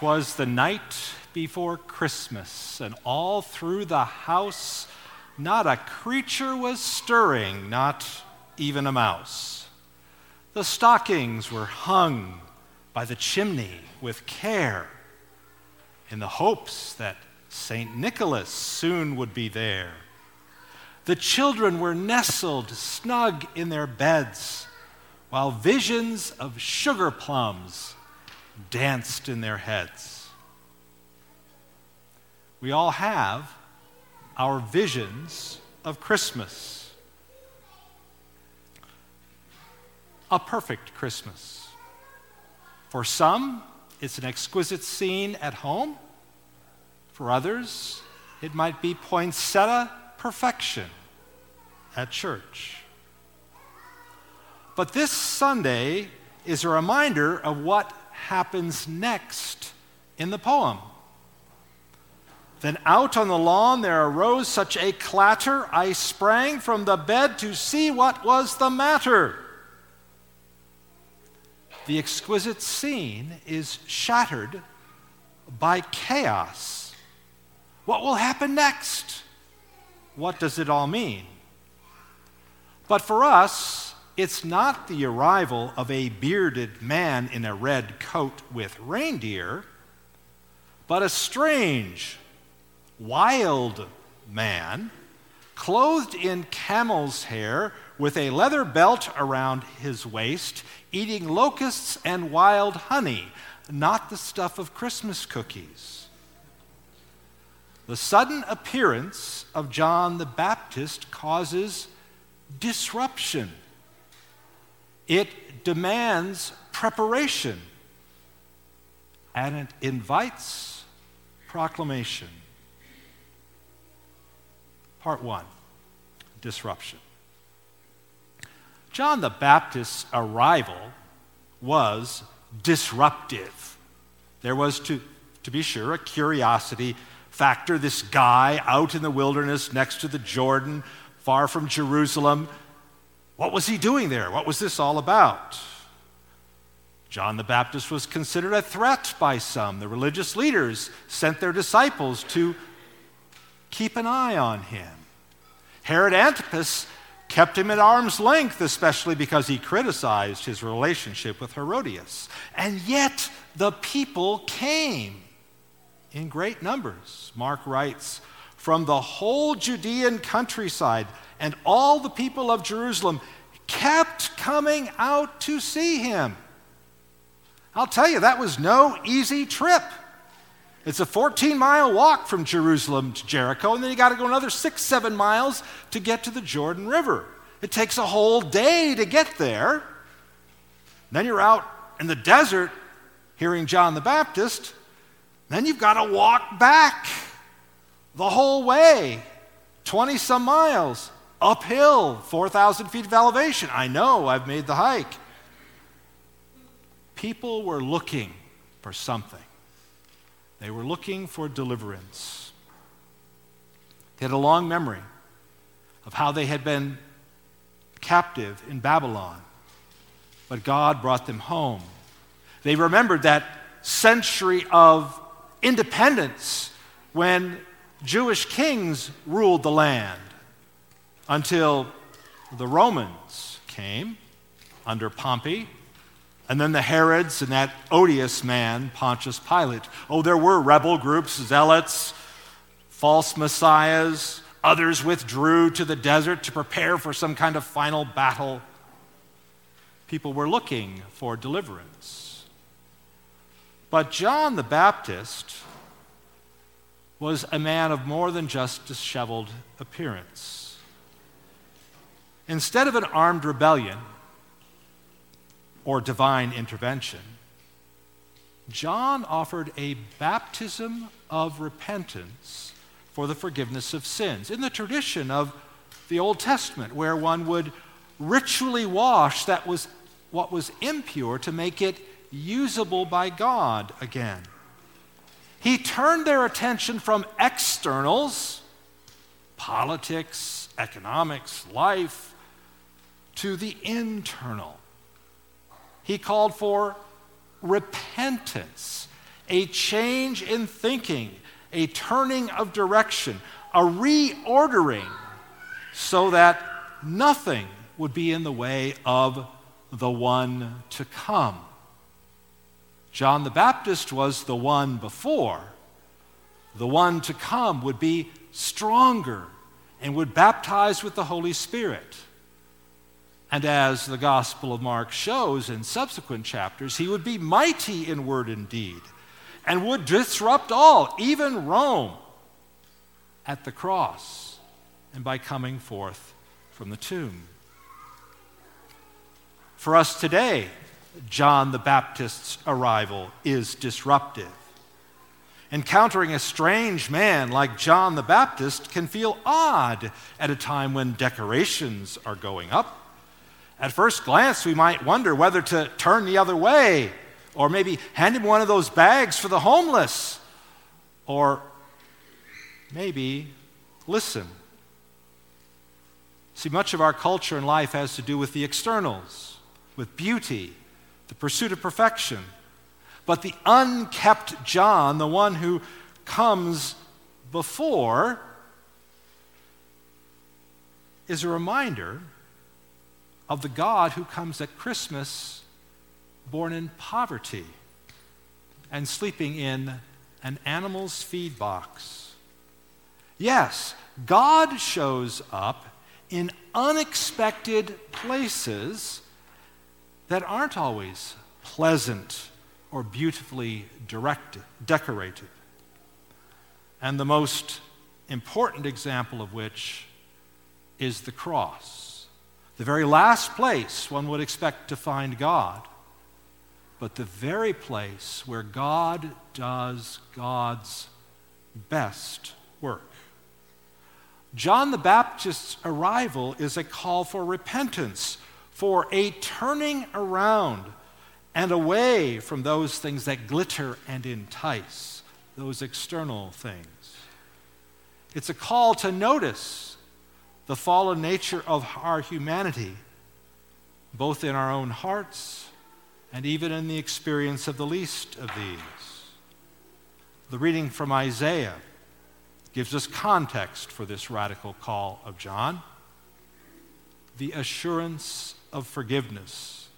'Twas the night before Christmas, and all through the house not a creature was stirring, not even a mouse. The stockings were hung by the chimney with care, in the hopes that St. Nicholas soon would be there. The children were nestled snug in their beds, while visions of sugar plums danced in their heads. We all have our visions of Christmas. A perfect Christmas. For some, it's an exquisite scene at home. For others, it might be poinsettia perfection at church. But this Sunday is a reminder of what happens next in the poem. Then out on the lawn there arose such a clatter, I sprang from the bed to see what was the matter. The exquisite scene is shattered by chaos. What will happen next? What does it all mean? But for us, it's not the arrival of a bearded man in a red coat with reindeer, but a strange, wild man, clothed in camel's hair, with a leather belt around his waist, eating locusts and wild honey, not the stuff of Christmas cookies. The sudden appearance of John the Baptist causes disruption. It demands preparation and it invites proclamation. Part one disruption. John the Baptist's arrival was disruptive. There was, to, to be sure, a curiosity factor. This guy out in the wilderness next to the Jordan, far from Jerusalem, what was he doing there? What was this all about? John the Baptist was considered a threat by some. The religious leaders sent their disciples to keep an eye on him. Herod Antipas kept him at arm's length, especially because he criticized his relationship with Herodias. And yet the people came in great numbers. Mark writes, from the whole Judean countryside and all the people of Jerusalem kept coming out to see him. I'll tell you, that was no easy trip. It's a 14 mile walk from Jerusalem to Jericho, and then you got to go another six, seven miles to get to the Jordan River. It takes a whole day to get there. Then you're out in the desert hearing John the Baptist. Then you've got to walk back the whole way 20 some miles uphill, 4,000 feet of elevation. I know, I've made the hike. People were looking for something. They were looking for deliverance. They had a long memory of how they had been captive in Babylon, but God brought them home. They remembered that century of independence when Jewish kings ruled the land until the Romans came under Pompey and then the Herods and that odious man, Pontius Pilate. Oh, there were rebel groups, zealots, false messiahs. Others withdrew to the desert to prepare for some kind of final battle. People were looking for deliverance. But John the Baptist was a man of more than just disheveled appearance. Instead of an armed rebellion, or divine intervention. John offered a baptism of repentance for the forgiveness of sins in the tradition of the Old Testament, where one would ritually wash that was what was impure to make it usable by God again. He turned their attention from externals, politics, economics, life, to the internal he called for repentance, a change in thinking, a turning of direction, a reordering, so that nothing would be in the way of the one to come. John the Baptist was the one before. The one to come would be stronger and would baptize with the Holy Spirit. And as the Gospel of Mark shows in subsequent chapters, he would be mighty in word and deed and would disrupt all, even Rome, at the cross and by coming forth from the tomb. For us today, John the Baptist's arrival is disruptive. Encountering a strange man like John the Baptist can feel odd at a time when decorations are going up. At first glance, we might wonder whether to turn the other way, or maybe hand him one of those bags for the homeless, or maybe listen. See, much of our culture and life has to do with the externals, with beauty, the pursuit of perfection. But the unkept John, the one who comes before, is a reminder of the God who comes at Christmas born in poverty and sleeping in an animal's feed box. Yes, God shows up in unexpected places that aren't always pleasant or beautifully decorated. And the most important example of which is the cross. The very last place one would expect to find God, but the very place where God does God's best work. John the Baptist's arrival is a call for repentance for a turning around and away from those things that glitter and entice, those external things. It's a call to notice the fallen nature of our humanity, both in our own hearts and even in the experience of the least of these. The reading from Isaiah gives us context for this radical call of John. The assurance of forgiveness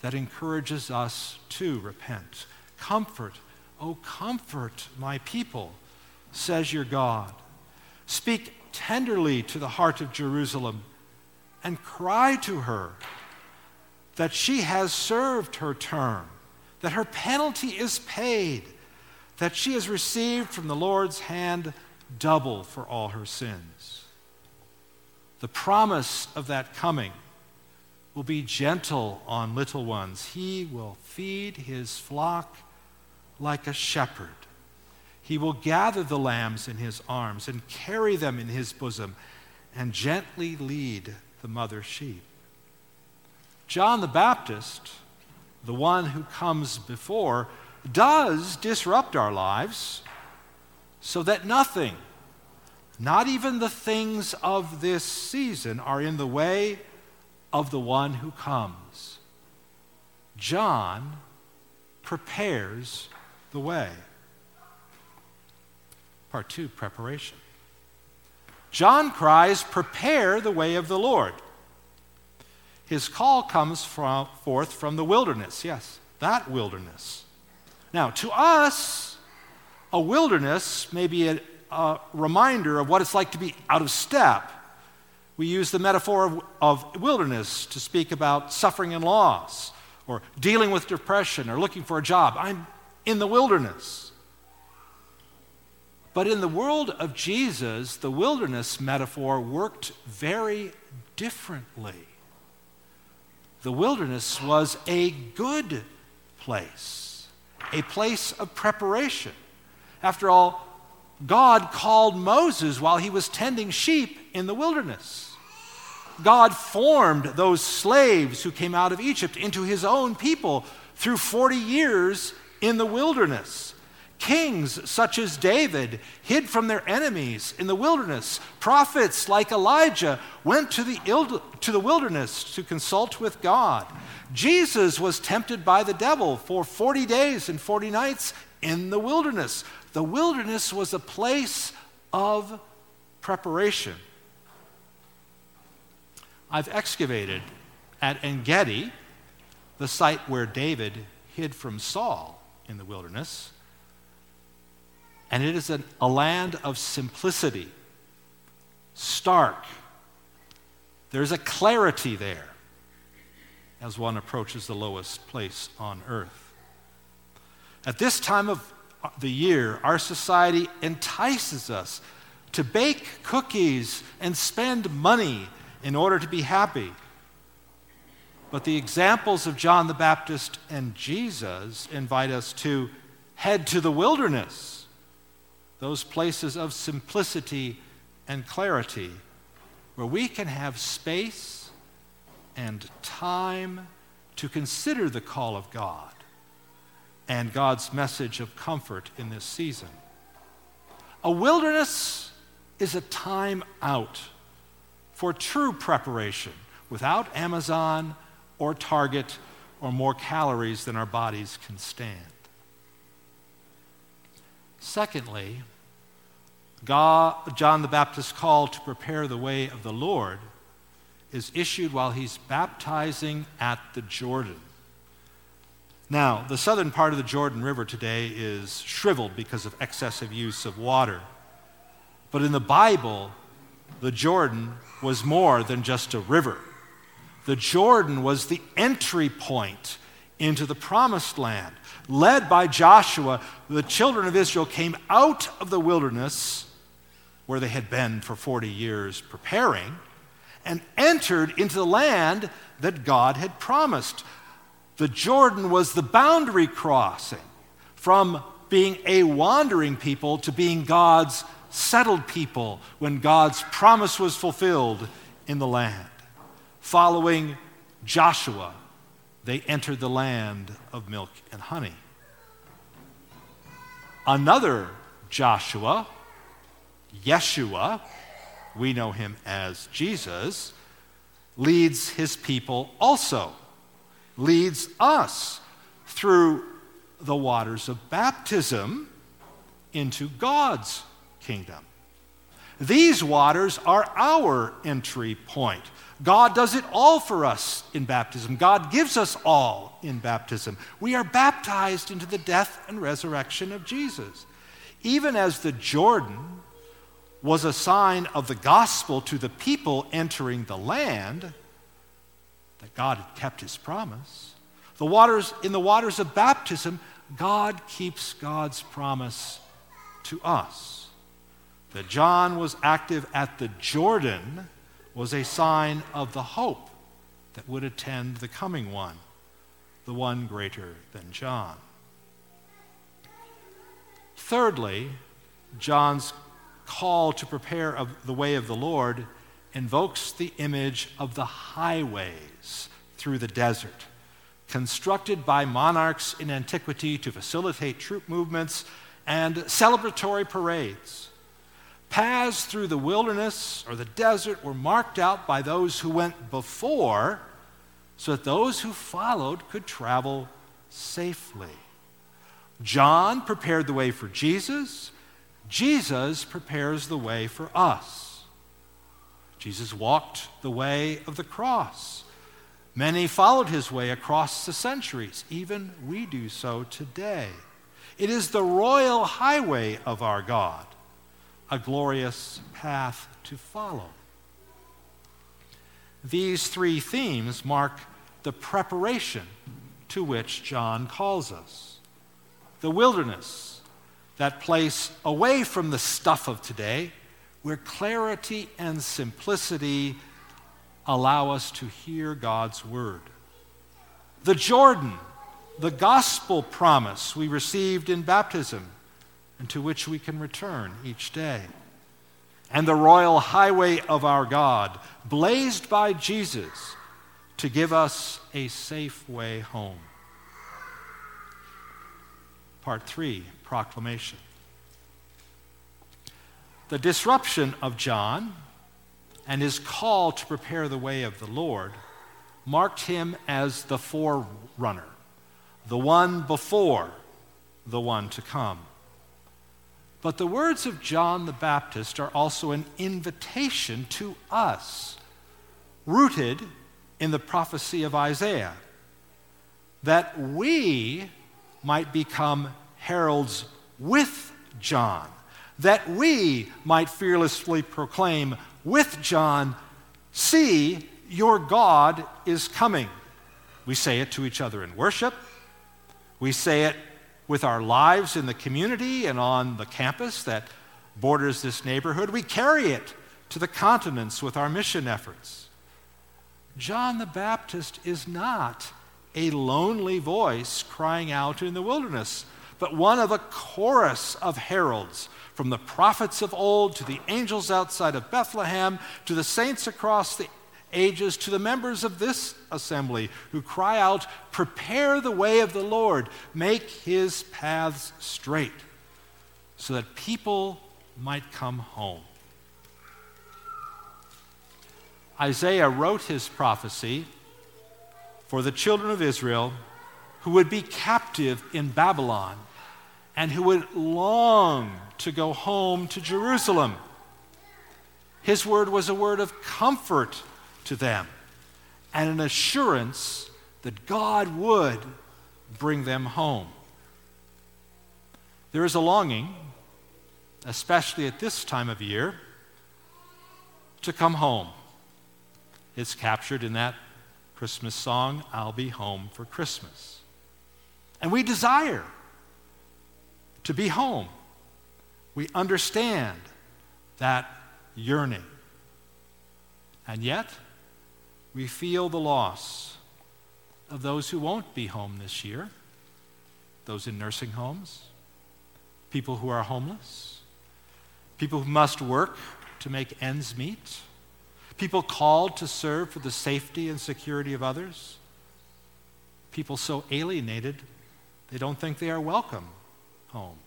that encourages us to repent. Comfort, oh, comfort my people, says your God. Speak tenderly to the heart of Jerusalem and cry to her that she has served her term, that her penalty is paid, that she has received from the Lord's hand double for all her sins. The promise of that coming will be gentle on little ones. He will feed his flock like a shepherd. He will gather the lambs in his arms and carry them in his bosom and gently lead the mother sheep. John the Baptist, the one who comes before, does disrupt our lives so that nothing, not even the things of this season, are in the way of the one who comes. John prepares the way. Part two preparation. John cries, Prepare the way of the Lord. His call comes from, forth from the wilderness. Yes, that wilderness. Now, to us, a wilderness may be a, a reminder of what it's like to be out of step we use the metaphor of, of, wilderness to speak about suffering and loss, or dealing with depression, or looking for a job. I'm in the wilderness. But in the world of Jesus, the wilderness metaphor worked very differently. The wilderness was a good place, a place of preparation. After all, God called Moses while he was tending sheep in the wilderness. God formed those slaves who came out of Egypt into his own people through 40 years in the wilderness, Kings such as David hid from their enemies in the wilderness. Prophets like Elijah went to the, to the wilderness to consult with God. Jesus was tempted by the devil for 40 days and 40 nights in the wilderness. The wilderness was a place of preparation. I've excavated at En Gedi, the site where David hid from Saul in the wilderness. And it is an, a land of simplicity, stark. There's a clarity there as one approaches the lowest place on earth. At this time of uh, the year, our society entices us to bake cookies and spend money in order to be happy. But the examples of John the Baptist and Jesus invite us to head to the wilderness, those places of simplicity and clarity, where we can have space and time to consider the call of God and God's message of comfort in this season. A wilderness is a time out for true preparation without Amazon or Target or more calories than our bodies can stand. Secondly, God, John the Baptist's call to prepare the way of the Lord is issued while he's baptizing at the Jordan. Now, the southern part of the Jordan River today is shriveled because of excessive use of water. But in the Bible, the Jordan was more than just a river. The Jordan was the entry point into the promised land. Led by Joshua, the children of Israel came out of the wilderness where they had been for 40 years preparing and entered into the land that God had promised. The Jordan was the boundary crossing from being a wandering people to being God's settled people when God's promise was fulfilled in the land. Following Joshua, they entered the land of milk and honey. Another Joshua, Yeshua, we know him as Jesus, leads his people also, leads us through the waters of baptism into God's kingdom. These waters are our entry point. God does it all for us in baptism. God gives us all in baptism. We are baptized into the death and resurrection of Jesus. Even as the Jordan was a sign of the gospel to the people entering the land, that God had kept his promise. The waters, in the waters of baptism, God keeps God's promise to us. That John was active at the Jordan was a sign of the hope that would attend the coming one, the one greater than John. Thirdly, John's call to prepare the way of the Lord invokes the image of the highways through the desert, constructed by monarchs in antiquity to facilitate troop movements and celebratory parades. Paths through the wilderness or the desert were marked out by those who went before so that those who followed could travel safely. John prepared the way for Jesus. Jesus prepares the way for us. Jesus walked the way of the cross. Many followed his way across the centuries. Even we do so today. It is the royal highway of our God a glorious path to follow. These three themes mark the preparation to which John calls us. The wilderness, that place away from the stuff of today, where clarity and simplicity allow us to hear God's word. The Jordan, the gospel promise we received in baptism and to which we can return each day. And the royal highway of our God, blazed by Jesus to give us a safe way home. Part 3 Proclamation. The disruption of John and his call to prepare the way of the Lord marked him as the forerunner, the one before the one to come. But the words of John the Baptist are also an invitation to us, rooted in the prophecy of Isaiah, that we might become heralds with John, that we might fearlessly proclaim with John, See, your God is coming. We say it to each other in worship. We say it with our lives in the community and on the campus that borders this neighborhood. We carry it to the continents with our mission efforts. John the Baptist is not a lonely voice crying out in the wilderness, but one of a chorus of heralds from the prophets of old to the angels outside of Bethlehem to the saints across the ages to the members of this assembly who cry out, Prepare the way of the Lord, make his paths straight, so that people might come home. Isaiah wrote his prophecy for the children of Israel who would be captive in Babylon and who would long to go home to Jerusalem. His word was a word of comfort to them and an assurance that God would bring them home. There is a longing, especially at this time of year, to come home. It's captured in that Christmas song, I'll Be Home for Christmas. And we desire to be home. We understand that yearning. And yet, we feel the loss of those who won't be home this year, those in nursing homes, people who are homeless, people who must work to make ends meet, people called to serve for the safety and security of others, people so alienated they don't think they are welcome home.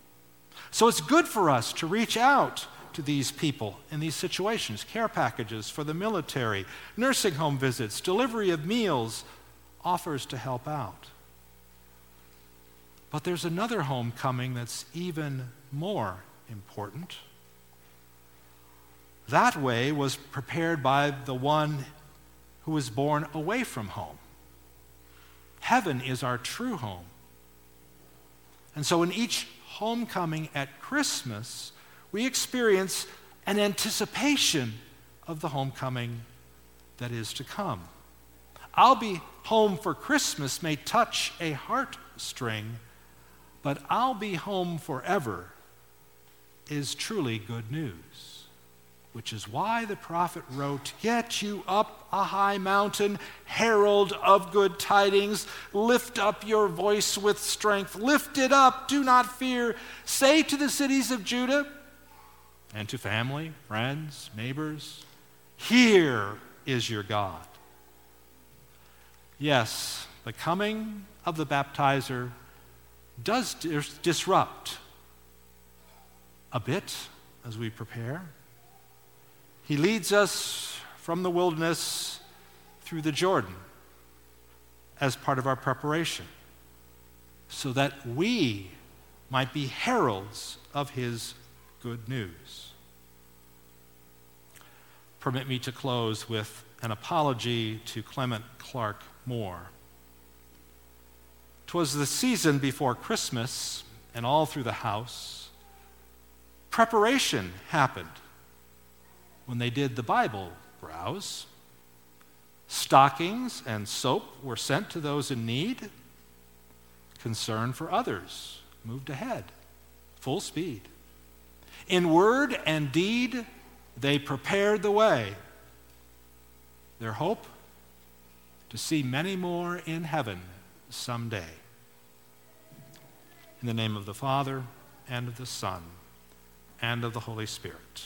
So it's good for us to reach out to these people in these situations care packages for the military, nursing home visits, delivery of meals, offers to help out. But there's another homecoming that's even more important. That way was prepared by the one who was born away from home. Heaven is our true home. And so in each homecoming at Christmas, we experience an anticipation of the homecoming that is to come. I'll be home for Christmas may touch a heartstring, but I'll be home forever is truly good news. Which is why the prophet wrote, Get you up a high mountain, herald of good tidings. Lift up your voice with strength. Lift it up, do not fear. Say to the cities of Judah, and to family, friends, neighbors. Here is your God. Yes, the coming of the baptizer does dis- disrupt a bit as we prepare. He leads us from the wilderness through the Jordan as part of our preparation so that we might be heralds of his good news. Permit me to close with an apology to Clement Clarke Moore. Twas the season before Christmas, and all through the house, preparation happened when they did the Bible browse. Stockings and soap were sent to those in need. Concern for others moved ahead, full speed. In word and deed, they prepared the way. Their hope? To see many more in heaven someday. In the name of the Father, and of the Son, and of the Holy Spirit.